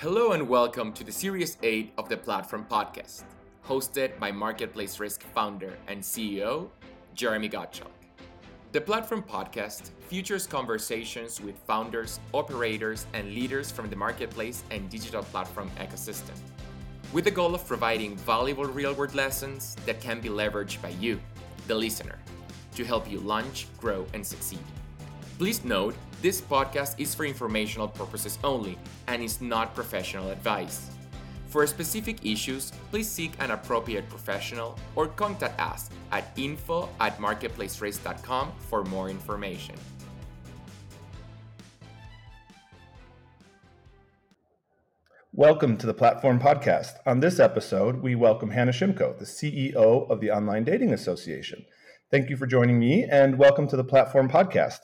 Hello and welcome to the Series 8 of the Platform Podcast, hosted by Marketplace Risk founder and CEO, Jeremy Gottschalk. The Platform Podcast features conversations with founders, operators, and leaders from the marketplace and digital platform ecosystem, with the goal of providing valuable real world lessons that can be leveraged by you, the listener, to help you launch, grow, and succeed. Please note, this podcast is for informational purposes only and is not professional advice. For specific issues, please seek an appropriate professional or contact us at info at marketplacerisk.com for more information. Welcome to the Platform Podcast. On this episode, we welcome Hannah Shimko, the CEO of the Online Dating Association. Thank you for joining me and welcome to the Platform Podcast.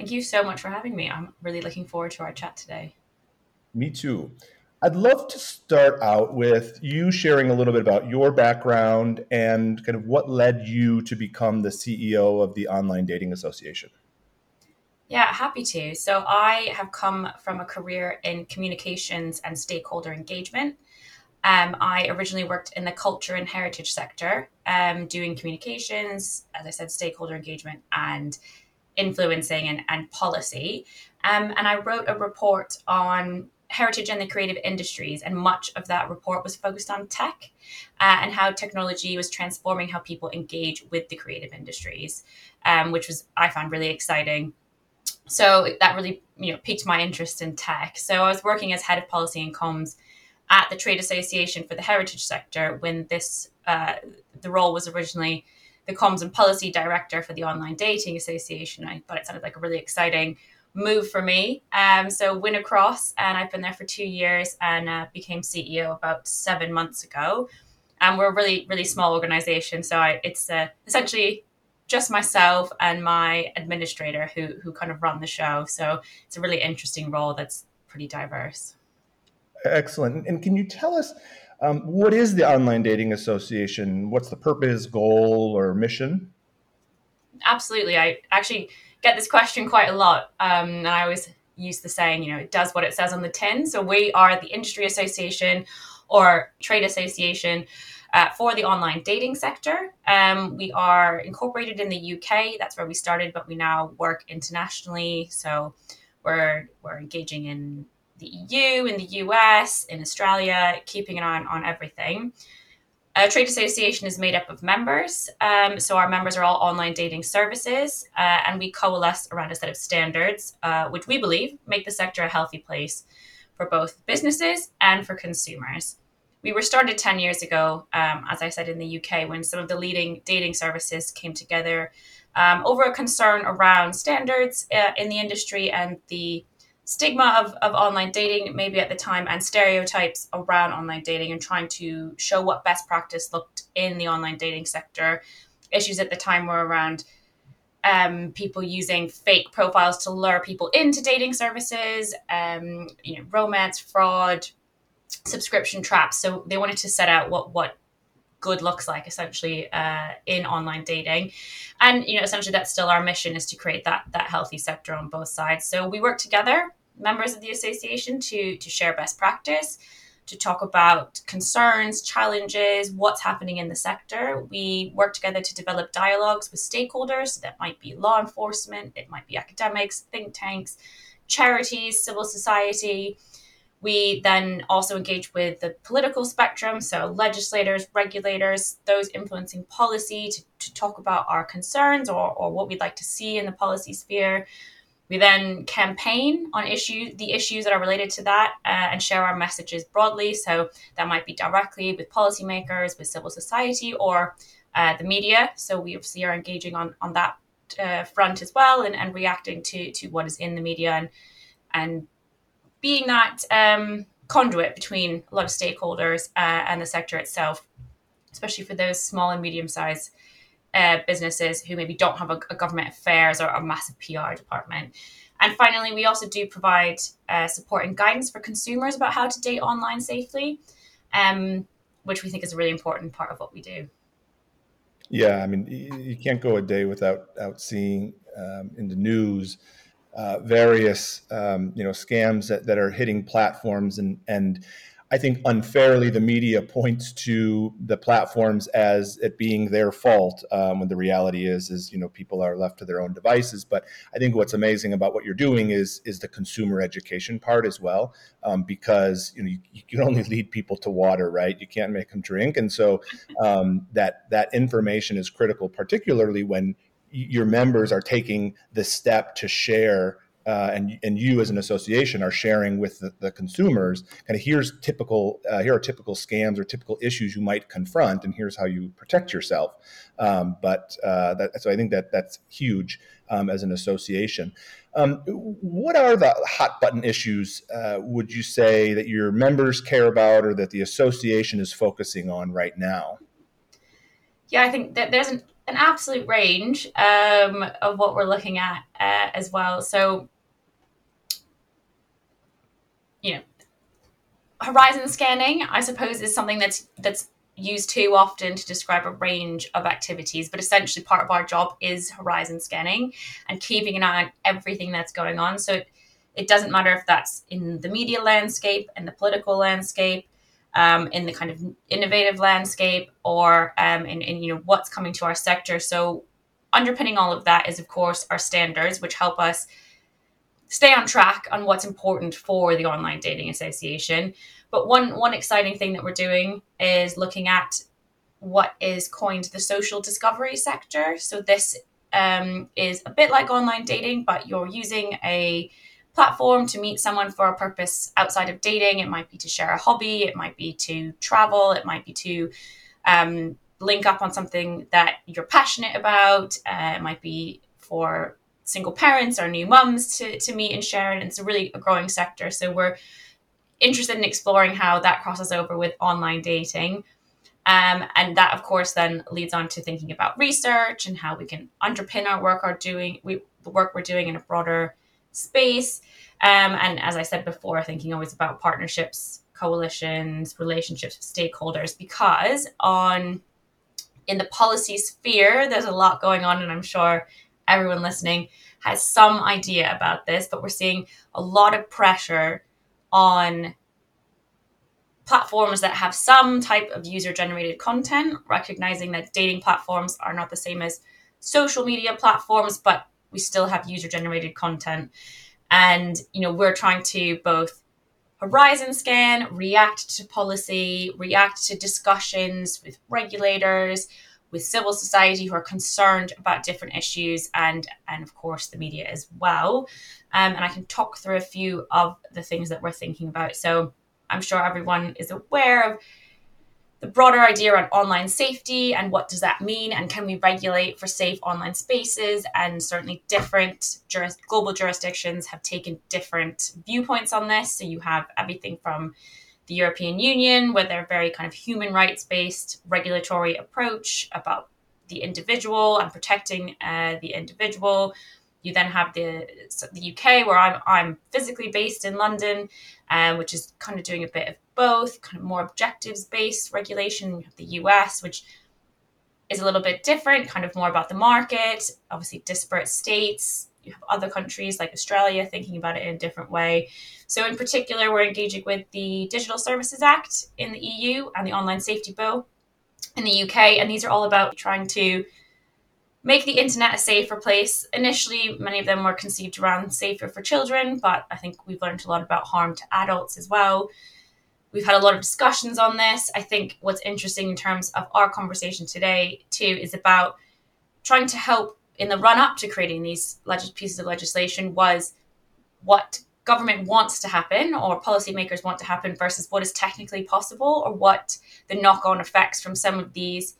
Thank you so much for having me. I'm really looking forward to our chat today. Me too. I'd love to start out with you sharing a little bit about your background and kind of what led you to become the CEO of the Online Dating Association. Yeah, happy to. So, I have come from a career in communications and stakeholder engagement. Um, I originally worked in the culture and heritage sector, um, doing communications, as I said, stakeholder engagement, and influencing and, and policy. Um, and I wrote a report on heritage and the creative industries, and much of that report was focused on tech uh, and how technology was transforming how people engage with the creative industries, um, which was I found really exciting. So that really you know piqued my interest in tech. So I was working as head of policy and comms at the trade association for the heritage sector when this uh, the role was originally the comms and policy director for the Online Dating Association. I thought it sounded like a really exciting move for me. Um, so win across, and I've been there for two years and uh, became CEO about seven months ago. And we're a really, really small organization, so I, it's uh, essentially just myself and my administrator who who kind of run the show. So it's a really interesting role that's pretty diverse. Excellent. And can you tell us um, what is the Online Dating Association? What's the purpose, goal, or mission? Absolutely. I actually get this question quite a lot. Um, and I always use the saying, you know, it does what it says on the tin. So we are the industry association or trade association uh, for the online dating sector. Um, we are incorporated in the UK. That's where we started, but we now work internationally. So we're we're engaging in the EU, in the US, in Australia, keeping an eye on, on everything. A trade association is made up of members. Um, so our members are all online dating services, uh, and we coalesce around a set of standards, uh, which we believe make the sector a healthy place for both businesses and for consumers. We were started 10 years ago, um, as I said, in the UK, when some of the leading dating services came together um, over a concern around standards uh, in the industry and the stigma of, of online dating maybe at the time and stereotypes around online dating and trying to show what best practice looked in the online dating sector. Issues at the time were around um, people using fake profiles to lure people into dating services um, you know romance fraud subscription traps. So they wanted to set out what what good looks like essentially uh, in online dating. And you know essentially that's still our mission is to create that that healthy sector on both sides. So we work together members of the association to to share best practice to talk about concerns, challenges, what's happening in the sector. We work together to develop dialogues with stakeholders. So that might be law enforcement, it might be academics, think tanks, charities, civil society. We then also engage with the political spectrum, so legislators, regulators, those influencing policy to, to talk about our concerns or, or what we'd like to see in the policy sphere. We then campaign on issues, the issues that are related to that, uh, and share our messages broadly. So that might be directly with policymakers, with civil society, or uh, the media. So we obviously are engaging on on that uh, front as well, and, and reacting to to what is in the media, and and being that um, conduit between a lot of stakeholders uh, and the sector itself, especially for those small and medium sized uh, businesses who maybe don't have a, a, government affairs or a massive PR department. And finally, we also do provide uh, support and guidance for consumers about how to date online safely, um, which we think is a really important part of what we do. Yeah, I mean, you can't go a day without out seeing um, in the news uh, various um, you know scams that, that are hitting platforms and and I think unfairly the media points to the platforms as it being their fault um, when the reality is is you know people are left to their own devices. But I think what's amazing about what you're doing is is the consumer education part as well, um, because you know you, you, can only lead people to water, right? You can't make them drink, and so um, that that information is critical, particularly when your members are taking the step to share uh, and and you as an association are sharing with the, the consumers kind of here's typical uh, here are typical scams or typical issues you might confront and here's how you protect yourself. Um, but uh, that, so I think that that's huge um, as an association. Um, what are the hot button issues uh, would you say that your members care about or that the association is focusing on right now? Yeah I think that there's an an absolute range um, of what we're looking at uh, as well. So, you know, horizon scanning, I suppose, is something that's that's used too often to describe a range of activities. But essentially, part of our job is horizon scanning and keeping an eye on everything that's going on. So it, it doesn't matter if that's in the media landscape and the political landscape um, in the kind of innovative landscape or um, in, in you know what's coming to our sector. So underpinning all of that is of course our standards, which help us stay on track on what's important for the Online Dating Association. But one one exciting thing that we're doing is looking at what is coined the social discovery sector. So this um, is a bit like online dating, but you're using a platform to meet someone for a purpose outside of dating. It might be to share a hobby, it might be to travel, it might be to um, link up on something that you're passionate about. Uh, it might be for single parents or new mums to, to meet and share. And it's a really a growing sector. So we're interested in exploring how that crosses over with online dating. Um, and that, of course, then leads on to thinking about research and how we can underpin our work, our doing we, the work we're doing in a broader space. Um, and as I said before, thinking always about partnerships, coalitions, relationships with stakeholders, because on in the policy sphere, there's a lot going on, and I'm sure everyone listening has some idea about this, but we're seeing a lot of pressure on platforms that have some type of user generated content, recognizing that dating platforms are not the same as social media platforms, but we still have user generated content. And you know we're trying to both horizon scan react to policy react to discussions with regulators with civil society who are concerned about different issues and and of course the media as well. Um, and i can talk through a few of the things that we're thinking about. So i'm sure everyone is aware of the broader idea around online safety and what does that mean and can we regulate for safe online spaces? And certainly different juris- global jurisdictions have taken different viewpoints on this. So you have everything from the european union with their very kind of human rights based regulatory approach about the individual and protecting uh, the individual you then have the the UK, where I'm I'm physically based in London, um, which is kind of doing a bit of both, kind of more objectives based regulation. You have the US, which is a little bit different, kind of more about the market. Obviously, disparate states. You have other countries like Australia thinking about it in a different way. So, in particular, we're engaging with the Digital Services Act in the EU and the Online Safety Bill in the UK, and these are all about trying to make the internet a safer place. Initially, many of them were conceived around safer for children, but I think we've learned a lot about harm to adults as well. We've had a lot of discussions on this. I think what's interesting in terms of our conversation today, too, is about trying to help in the run up to creating these pieces of legislation was what government wants to happen or policymakers want to happen versus what is technically possible or what the knock on effects from some of these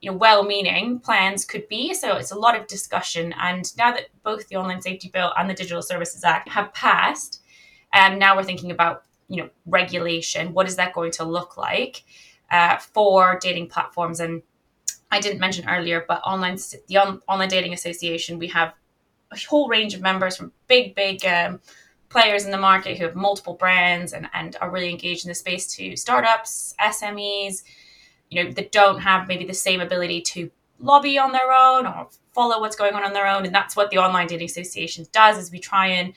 you know, well-meaning plans could be. So it's a lot of discussion. And now that both the Online Safety Bill and the Digital Services Act have passed, and um, now we're thinking about you know regulation. What is that going to look like uh, for dating platforms? And I didn't mention earlier, but online the on, Online Dating Association, we have a whole range of members from big, big. Um, players in the market who have multiple brands and, and are really engaged in the space to startups, SMEs, you know, that don't have maybe the same ability to lobby on their own or follow what's going on on their own. And that's what the Online Dating Association does is we try and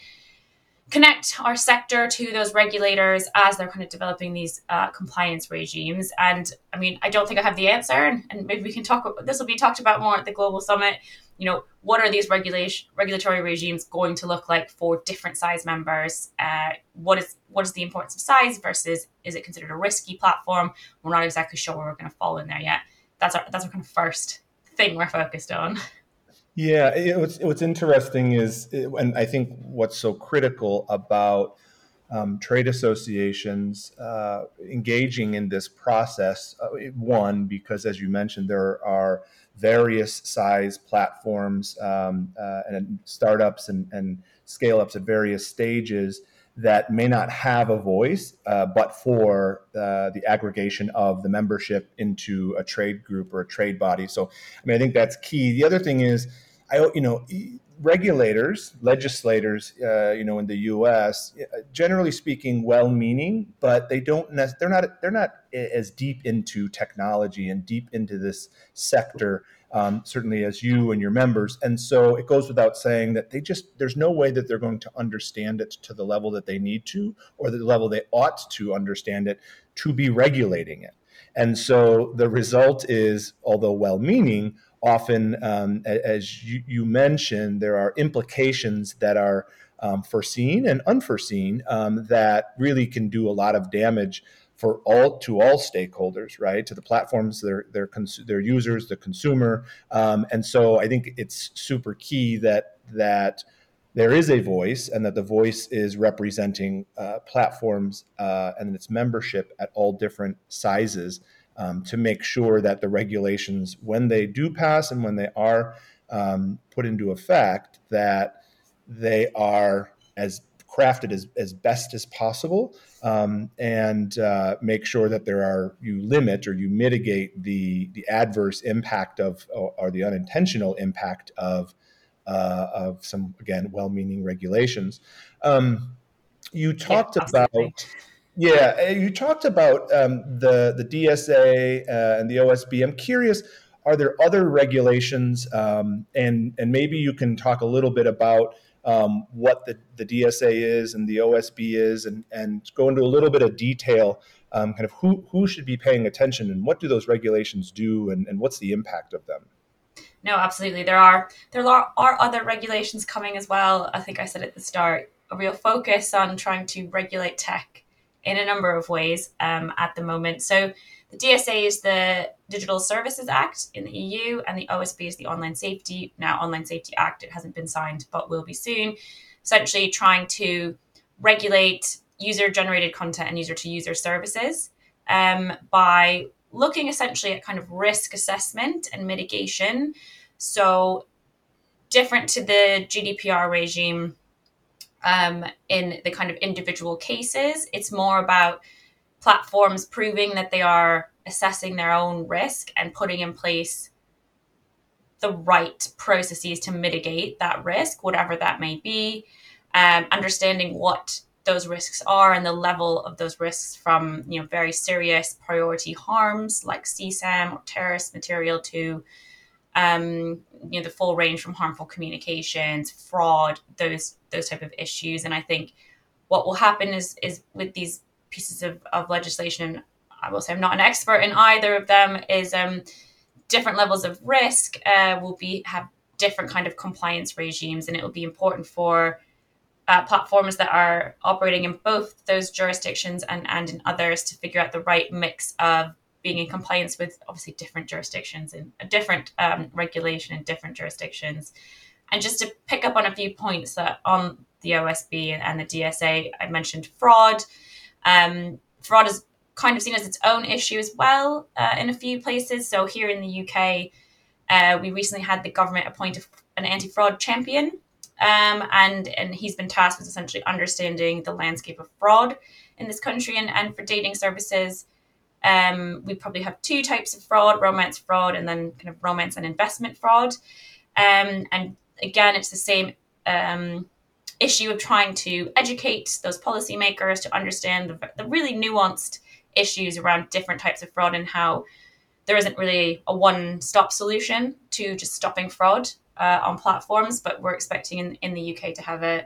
connect our sector to those regulators as they're kind of developing these uh, compliance regimes. And I mean, I don't think I have the answer, and, and maybe we can talk. This will be talked about more at the global summit. You know, what are these regulation regulatory regimes going to look like for different size members? Uh, what is what is the importance of size versus is it considered a risky platform? We're not exactly sure where we're going to fall in there yet. That's our that's our kind of first thing we're focused on. Yeah, it, what's what's interesting is, and I think what's so critical about um, trade associations uh, engaging in this process. Uh, one, because as you mentioned, there are various size platforms um, uh, and startups and, and scale ups at various stages that may not have a voice, uh, but for uh, the aggregation of the membership into a trade group or a trade body. So, I mean, I think that's key. The other thing is, I, you know, regulators, legislators, uh, you know, in the U.S., uh, generally speaking, well-meaning, but they don't. They're not. They're not as deep into technology and deep into this sector um, certainly as you and your members. And so it goes without saying that they just, there's no way that they're going to understand it to the level that they need to or the level they ought to understand it to be regulating it. And so the result is, although well meaning, often, um, as you, you, mentioned, there are implications that are um, foreseen and unforeseen um, that really can do a lot of damage for all to all stakeholders, right? To the platforms, their their their users, the consumer, um, and so I think it's super key that that there is a voice and that the voice is representing uh, platforms uh, and its membership at all different sizes um, to make sure that the regulations, when they do pass and when they are um, put into effect, that they are as crafted as, as best as possible um, and uh, make sure that there are you limit or you mitigate the the adverse impact of or, or the unintentional impact of uh, of some again well-meaning regulations. Um, you talked yeah, about yeah, uh, you talked about um, the the DSA uh, and the OSB. I'm curious, are there other regulations, um, and and maybe you can talk a little bit about um, what the, the DSA is and the OSB is, and, and go into a little bit of detail, um, kind of who, who should be paying attention and what do those regulations do and, and what's the impact of them? No, absolutely. There are there are, are other regulations coming as well. I think I said at the start, a real focus on trying to regulate tech in a number of ways um, at the moment. So the DSA is the Digital Services Act in the EU, and the OSB is the Online Safety now Online Safety Act. It hasn't been signed, but will be soon. Essentially, trying to regulate user-generated content and user-to-user services um, by looking essentially at kind of risk assessment and mitigation. So, different to the GDPR regime um, in the kind of individual cases, it's more about platforms proving that they are assessing their own risk and putting in place the right processes to mitigate that risk, whatever that may be, um, understanding what those risks are and the level of those risks from you know very serious priority harms like CSAM or terrorist material to um, you know the full range from harmful communications, fraud, those those type of issues. And I think what will happen is is with these pieces of, of legislation. I will say I'm not an expert in either of them. Is um, different levels of risk uh, will be have different kind of compliance regimes, and it will be important for uh, platforms that are operating in both those jurisdictions and and in others to figure out the right mix of being in compliance with obviously different jurisdictions and a different um, regulation in different jurisdictions. And just to pick up on a few points that on the OSB and the DSA, I mentioned fraud. Um, fraud is kind of seen as its own issue as well uh, in a few places. So here in the UK, uh, we recently had the government appoint an anti-fraud champion, um, and and he's been tasked with essentially understanding the landscape of fraud in this country and, and for dating services. Um, we probably have two types of fraud: romance fraud, and then kind of romance and investment fraud. Um, and again, it's the same um, issue of trying to educate those policymakers to understand the, the really nuanced issues around different types of fraud and how there isn't really a one stop solution to just stopping fraud. uh, on platforms, but we're expecting in, in the UK to have a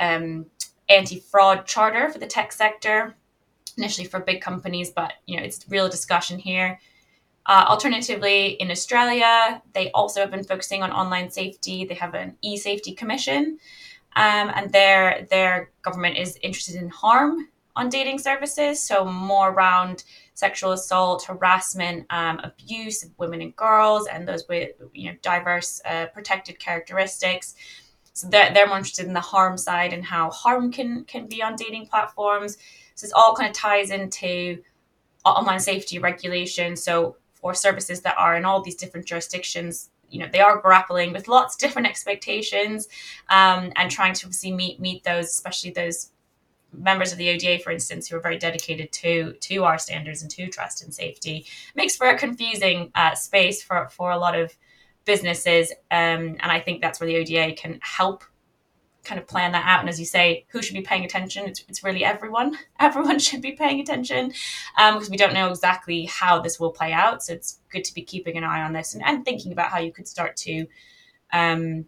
um, anti-fraud charter for the tech sector, initially for big companies, but you know it's real discussion here. Uh, alternatively, in Australia, they also have been focusing on online safety. They have an e-safety commission, um, and their their government is interested in harm on dating services, so more around sexual assault, harassment, um, abuse of women and girls, and those with you know diverse uh, protected characteristics. So they're, they're more interested in the harm side and how harm can can be on dating platforms. So this all kind of ties into online safety regulation. So for services that are in all these different jurisdictions, you know, they are grappling with lots of different expectations um, and trying to obviously meet meet those, especially those members of the ODA, for instance, who are very dedicated to to our standards and to trust and safety, makes for a confusing uh, space for for a lot of businesses. Um, and I think that's where the ODA can help kind of plan that out. And as you say, who should be paying attention? It's, it's really everyone. Everyone should be paying attention um, because we don't know exactly how this will play out. So it's good to be keeping an eye on this and, and thinking about how you could start to um,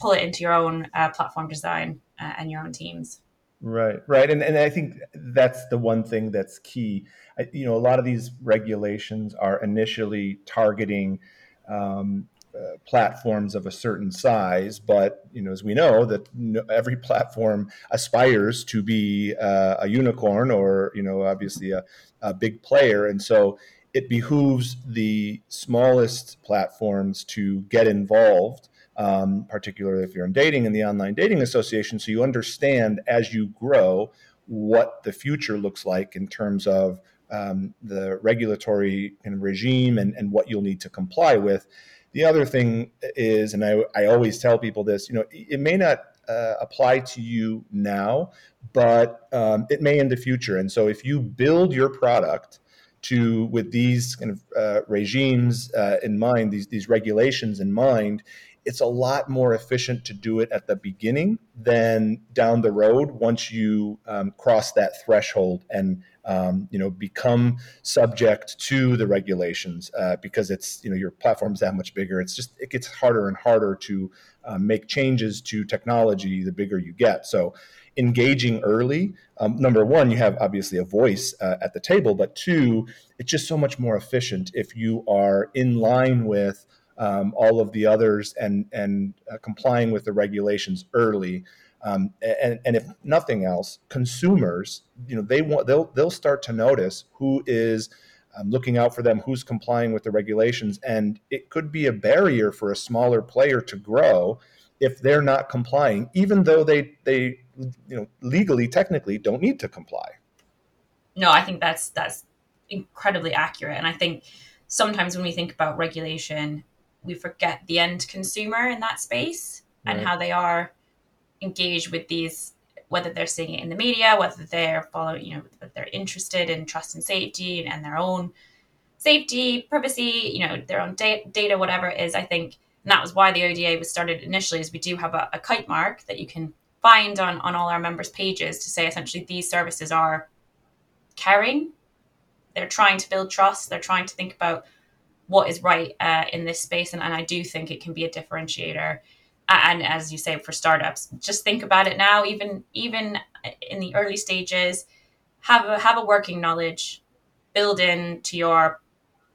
pull it into your own uh, platform design uh, and your own teams. Right, right, and and I think that's the one thing that's key. I, you know, a lot of these regulations are initially targeting um, uh, platforms of a certain size, but you know, as we know, that every platform aspires to be uh, a unicorn or you know, obviously a, a big player, and so it behooves the smallest platforms to get involved um, particularly if you're in dating in the online dating association, so you understand as you grow what the future looks like in terms of um, the regulatory of regime and, and what you'll need to comply with. The other thing is, and I, I always tell people this, you know, it may not uh, apply to you now, but um, it may in the future. And so if you build your product to with these kind of uh, regimes uh, in mind, these these regulations in mind, it's a lot more efficient to do it at the beginning than down the road once you um, cross that threshold and um, you know become subject to the regulations uh, because it's you know your platform's that much bigger it's just it gets harder and harder to uh, make changes to technology the bigger you get so engaging early um, number one you have obviously a voice uh, at the table but two it's just so much more efficient if you are in line with um, all of the others and and uh, complying with the regulations early. Um, and, and if nothing else, consumers, you know, they want they'll they'll start to notice who is um, looking out for them, who's complying with the regulations, and it could be a barrier for a smaller player to grow if they're not complying, even though they they you know legally technically don't need to comply. No, I think that's that's incredibly accurate, and I think sometimes when we think about regulation, we forget the end consumer in that space right. and how they are engaged with these whether they're seeing it in the media whether they're following you know they're interested in trust and safety and their own safety privacy you know their own da- data whatever it is i think and that was why the oda was started initially is we do have a, a kite mark that you can find on on all our members pages to say essentially these services are caring they're trying to build trust they're trying to think about what is right uh, in this space. And, and I do think it can be a differentiator. And as you say, for startups, just think about it now. Even even in the early stages, have a have a working knowledge, build in to your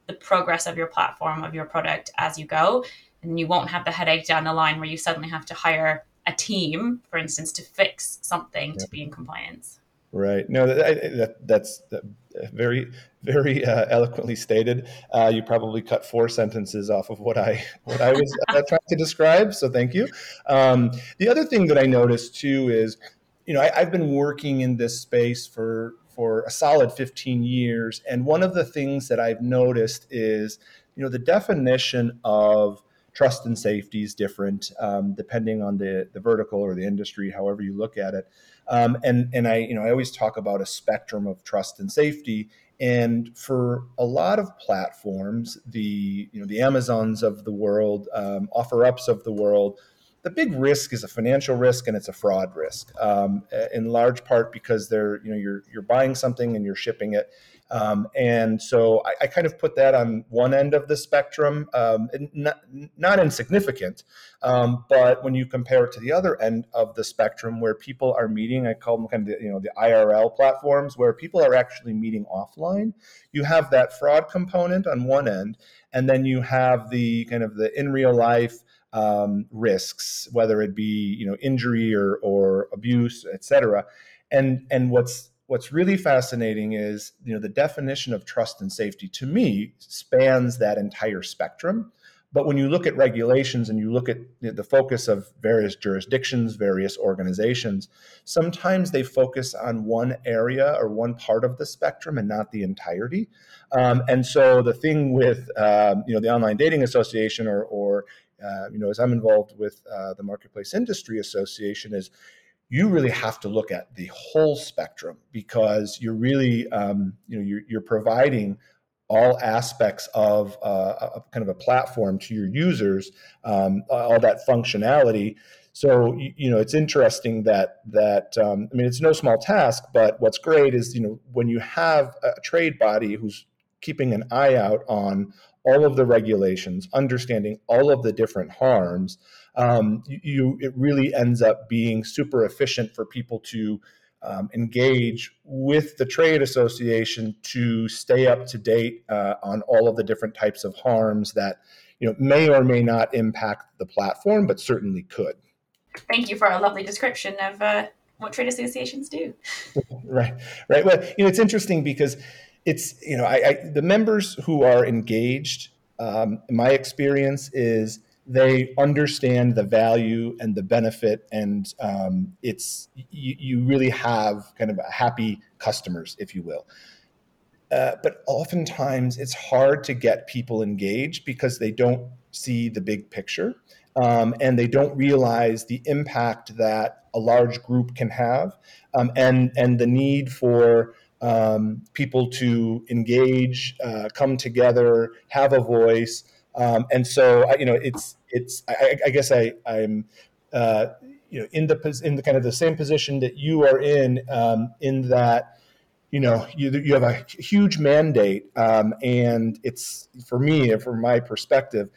the progress of your platform of your product as you go, and you won't have the headache down the line where you suddenly have to hire a team, for instance, to fix something to be in compliance. Right. No, that, that that's very, very uh, eloquently stated. Uh, you probably cut four sentences off of what I what I was uh, trying to describe. So thank you. Um, the other thing that I noticed too is, you know, I, I've been working in this space for for a solid 15 years, and one of the things that I've noticed is, you know, the definition of trust and safety is different um, depending on the the vertical or the industry, however you look at it. Um, and and I you know I always talk about a spectrum of trust and safety. And for a lot of platforms, the you know the Amazons of the world, um, OfferUps of the world, the big risk is a financial risk and it's a fraud risk, um, in large part because they're you know you're you're buying something and you're shipping it. Um, and so I, I, kind of put that on one end of the spectrum, um, not, not insignificant, um, but when you compare it to the other end of the spectrum, where people are meeting, I call them kind of the, you know the IRL platforms, where people are actually meeting offline. You have that fraud component on one end, and then you have the kind of the in real life um, risks, whether it be you know injury or or abuse, et cetera. And and what's what's really fascinating is you know the definition of trust and safety to me spans that entire spectrum. But when you look at regulations and you look at the focus of various jurisdictions various organizations sometimes they focus on one area or one part of the spectrum and not the entirety. Um, and so the thing with um, you know the online dating association or, or uh, you know as i'm involved with uh, the marketplace industry association is you really have to look at the whole spectrum because you're really um, you know you're, you're, providing all aspects of uh, a, kind of a platform to your users um, all that functionality. So you know it's interesting that that um, i mean it's no small task but what's great is you know when you have a trade body who's keeping an eye out on all of the regulations understanding all of the different harms um, you, it really ends up being super efficient for people to um, engage with the trade association to stay up to date uh, on all of the different types of harms that you know may or may not impact the platform, but certainly could. Thank you for a lovely description of uh, what trade associations do. right, right. Well, you know, it's interesting because it's you know, I, I the members who are engaged. Um, my experience is they understand the value and the benefit, and um, it's you, you, really have kind of happy customers, if you will. Uh, but oftentimes, it's hard to get people engaged because they don't see the big picture, um, and they don't realize the impact that a large group can have, um, and and the need for um, people to engage, uh, come together, have a voice. Um, and so, you know, it's it's I, I guess I I'm uh, you know in the in the kind of the same position that you are in um, in that you know you you have a huge mandate um, and it's for me from my perspective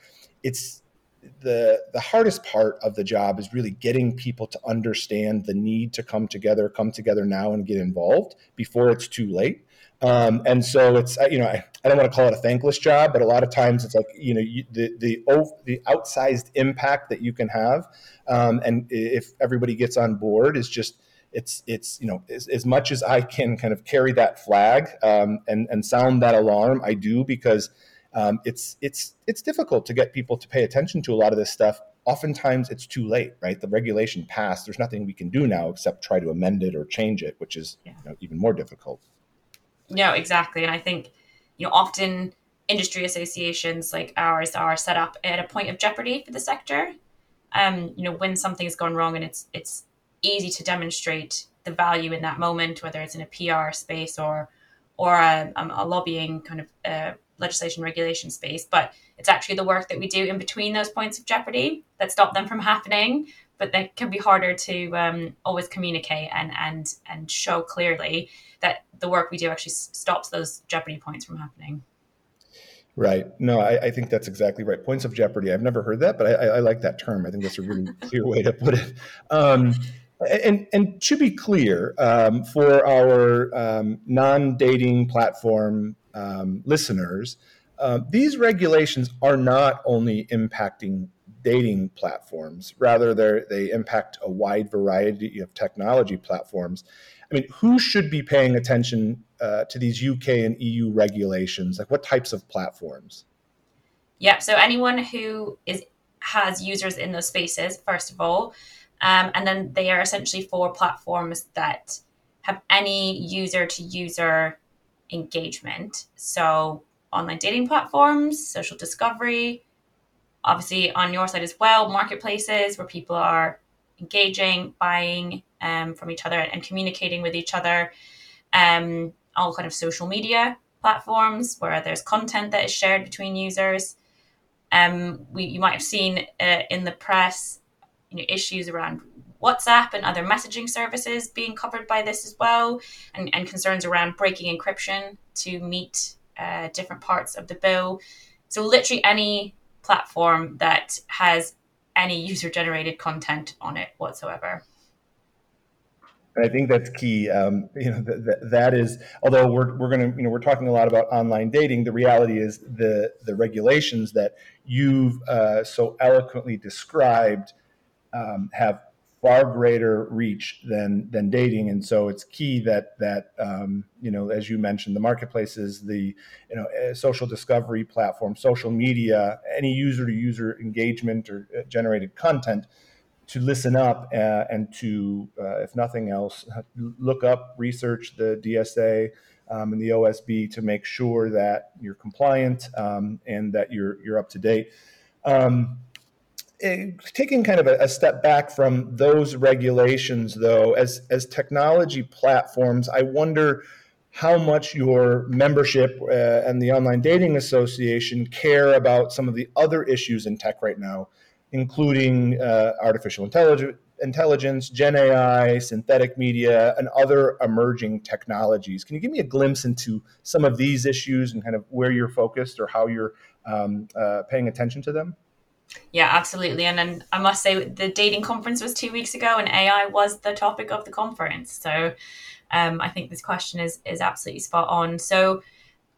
it's the the hardest part of the job is really getting people to understand the need to come together come together now and get involved before it's too late um, and so it's you know I, I don't want to call it a thankless job, but a lot of times it's like you know you, the the the outsized impact that you can have, um, and if everybody gets on board, is just it's it's you know as, as much as I can kind of carry that flag um, and and sound that alarm, I do because um, it's it's it's difficult to get people to pay attention to a lot of this stuff. Oftentimes, it's too late, right? The regulation passed. There's nothing we can do now except try to amend it or change it, which is yeah. you know, even more difficult. No, exactly. And I think, you know, often industry associations like ours are set up at a point of jeopardy for the sector. Um, you know, when something's gone wrong and it's it's easy to demonstrate the value in that moment, whether it's in a PR space or or a, um, a lobbying kind of uh, legislation regulation space. But it's actually the work that we do in between those points of jeopardy that stop them from happening. But that can be harder to um, always communicate and and and show clearly that the work we do actually stops those jeopardy points from happening. Right. No, I, I, think that's exactly right. Points of jeopardy. I've never heard that, but I, I like that term. I think that's a really clear way to put it. Um, and, and to be clear, um, for our um, non-dating platform um, listeners, uh, these regulations are not only impacting dating platforms; rather, they impact a wide variety of technology platforms. I mean, who should be paying attention uh, to these UK and EU regulations? Like, what types of platforms? Yeah, so anyone who is has users in those spaces, first of all, um, and then they are essentially for platforms that have any user to user engagement. So online dating platforms, social discovery, obviously on your side as well, marketplaces where people are engaging, buying, um, from each other and communicating with each other. Um, all kind of social media platforms where there's content that is shared between users. Um, we, you might have seen uh, in the press, you know issues around WhatsApp and other messaging services being covered by this as well, and, and concerns around breaking encryption to meet uh, different parts of the bill. So, literally any platform that has any user generated content on it whatsoever. I think that's key. Um, you know, th- th- that is. Although we're we're going to, you know, we're talking a lot about online dating. The reality is the the regulations that you've uh, so eloquently described um, have far greater reach than than dating, and so it's key that that um, you know, as you mentioned, the marketplaces, the you know, eh, social discovery platform, social media, any user to user engagement or uh, generated content, to listen up uh, and to, uh, if nothing else, look up, research the DSA. Um, and the OSB to make sure that you're compliant um, and that you're you're up to date. Um, Eh, taking kind of a, a, step back from those regulations, though, as as technology platforms, I wonder how much your membership uh, and the Online Dating Association care about some of the other issues in tech right now, including uh, artificial intelligence, intelligence, Gen AI, synthetic media, and other emerging technologies. Can you give me a glimpse into some of these issues and kind of where you're focused or how you're um, uh, paying attention to them? Yeah, absolutely. And then I must say, the dating conference was two weeks ago, and AI was the topic of the conference. So um, I think this question is is absolutely spot on. So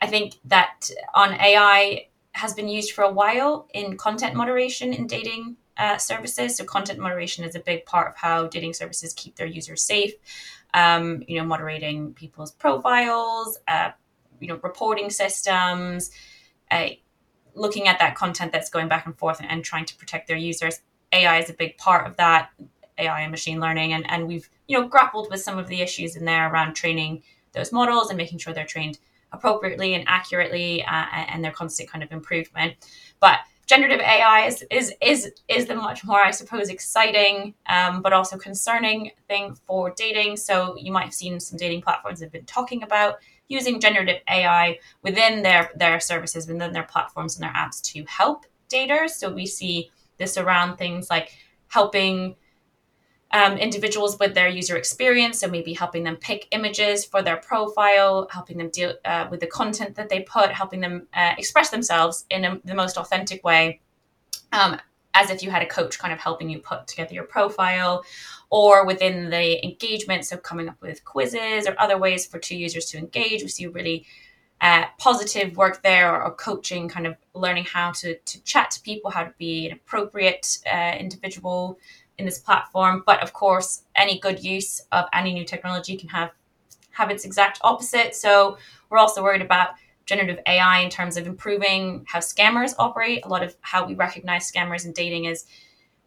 I think that on AI has been used for a while in content moderation in dating uh, services. So content moderation is a big part of how dating services keep their users safe. Um, you know, moderating people's profiles, uh, you know, reporting systems. Uh, looking at that content that's going back and forth and, and trying to protect their users. AI is a big part of that. AI and machine learning, and, and we've you know grappled with some of the issues in there around training those models and making sure they're trained appropriately and accurately, uh, and their constant kind of improvement. But generative AI is is is is the much more, I suppose, exciting um, but also concerning thing for dating. So you might have seen some dating platforms have been talking about using generative AI within their, their services, within their platforms and their apps to help daters. So we see this around things like helping um, individuals with their user experience. So maybe helping them pick images for their profile, helping them deal uh, with the content that they put, helping them uh, express themselves in a, the most authentic way. Um, as if you had a coach kind of helping you put together your profile or within the engagement. So, coming up with quizzes or other ways for two users to engage. We see really uh, positive work there or, or, coaching, kind of learning how to, to chat to people, how to be an appropriate uh, individual in this platform. But of course, any good use of any new technology can have have its exact opposite. So we're also worried about generative AI in terms of improving how scammers operate. A lot of how we recognize scammers in dating is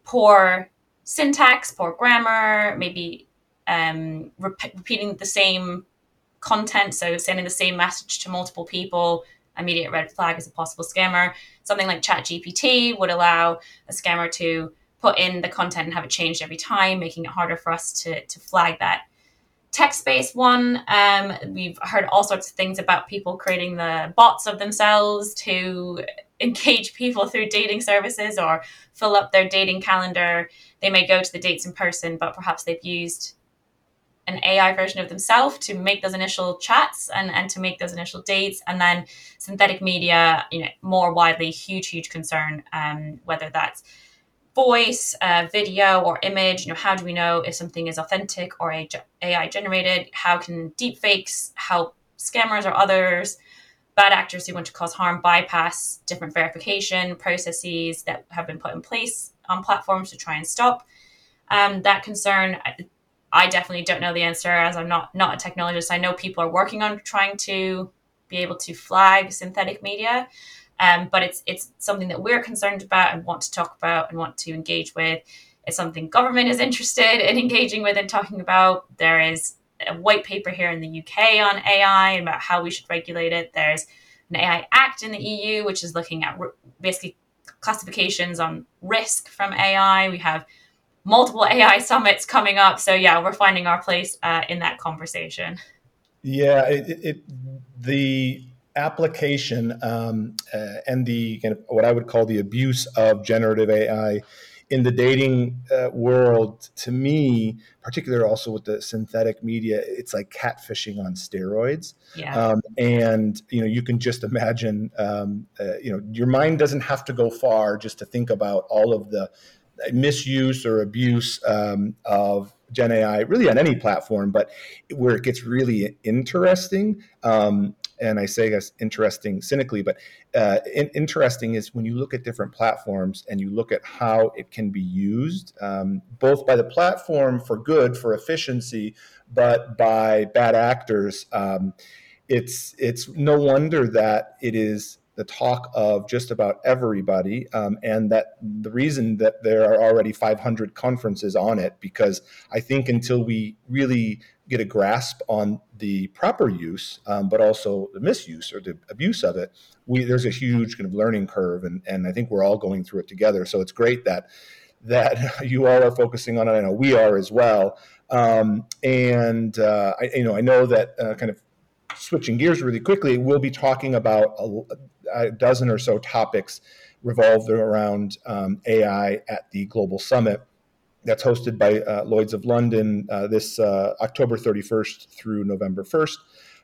poor syntax, poor grammar, maybe um, rep- repeating the same content, so sending the same message to multiple people. Immediate red flag as a possible scammer. Something like ChatGPT would allow a scammer to put in the content and have it changed every time, making it harder for us to, to flag that text-based one um, we've heard all sorts of things about people creating the bots of themselves to engage people through dating services or fill up their dating calendar they may go to the dates in person but perhaps they've used an ai version of themselves to make those initial chats and, and to make those initial dates and then synthetic media you know more widely huge huge concern um, whether that's voice, uh, video, or image? You know, how do we know if something is authentic or AI generated? How can deepfakes help scammers or others, bad actors who want to cause harm, bypass different verification processes that have been put in place on platforms to try and stop um, that concern? I, definitely don't know the answer as I'm not not a technologist. I know people are working on trying to be able to flag synthetic media. Um, but it's it's something that we're concerned about and want to talk about and want to engage with. It's something government is interested in engaging with and talking about. There is a white paper here in the UK on AI and about how we should regulate it. There's an AI Act in the EU, which is looking at basically classifications on risk from AI. We have multiple AI summits coming up. So yeah, we're finding our place uh, in that conversation. Yeah, it, it, the application um, uh, and the kind of what I would call the abuse of generative AI in the dating uh, world, to me, particularly also with the synthetic media, it's like catfishing on steroids. Yeah. Um, and you know, you can just imagine. Um, uh, you know, your mind doesn't have to go far just to think about all of the misuse or abuse um, of Gen AI, really on any platform, but where it gets really interesting. Um, and I say this interesting cynically, but uh, in, interesting is when you look at different platforms and you look at how it can be used, um, both by the platform for good, for efficiency, but by bad actors. Um, it's it's no wonder that it is the talk of just about everybody, um, and that the reason that there are already 500 conferences on it, because I think until we really get a grasp on the proper use, um, but also the misuse or the abuse of it, we, there's a huge kind of learning curve, and, and I think we're all going through it together. So it's great that that you all are focusing on it. I know we are as well. Um, and uh, I, you know, I know that uh, kind of switching gears really quickly, we'll be talking about a, a dozen or so topics revolved around um, AI at the Global Summit that's hosted by uh, Lloyd's of London uh, this uh, October 31st through November 1st.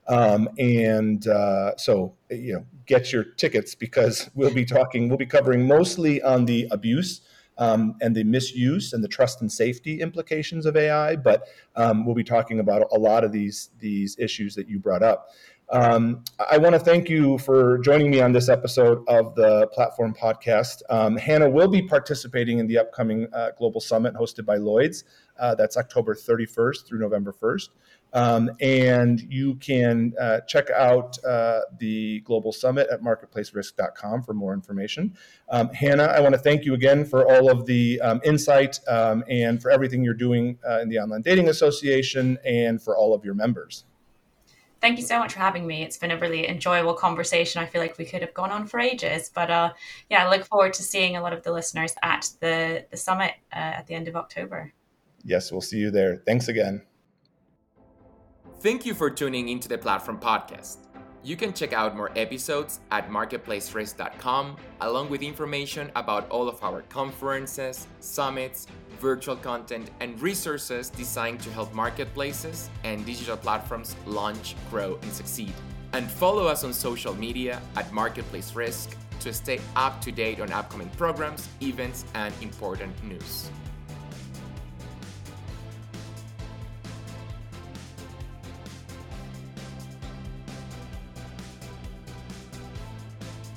Um, and uh, so, you know, get your tickets because we'll be talking, we'll be covering mostly on the abuse um, and the misuse and the trust and safety implications of AI, but um, we'll be talking about a lot of these these issues that you brought up. Um, I want to thank you for joining me on this episode of the Platform Podcast. Um, Hannah will be participating in the upcoming uh, Global Summit hosted by Lloyd's. Uh, that's October 31st through November 1st. Um, and you can uh, check out uh, the Global Summit at marketplacerisk.com for more information. Um, Hannah, I want to thank you again for all of the um, insight um, and for everything you're doing uh, in the Online Dating Association and for all of your members. Thank you so much for having me. It's been a really enjoyable conversation. I feel like we could have gone on for ages, but uh, yeah, I look forward to seeing a lot of the listeners at the the summit uh, at the end of October. Yes, we'll see you there. Thanks again. Thank you for tuning into the Platform Podcast. You can check out more episodes at marketplacerisk.com, along with information about all of our conferences, summits, virtual content, and resources designed to help marketplaces and digital platforms launch, grow, and succeed. And follow us on social media at Marketplace Risk to stay up to date on upcoming programs, events, and important news.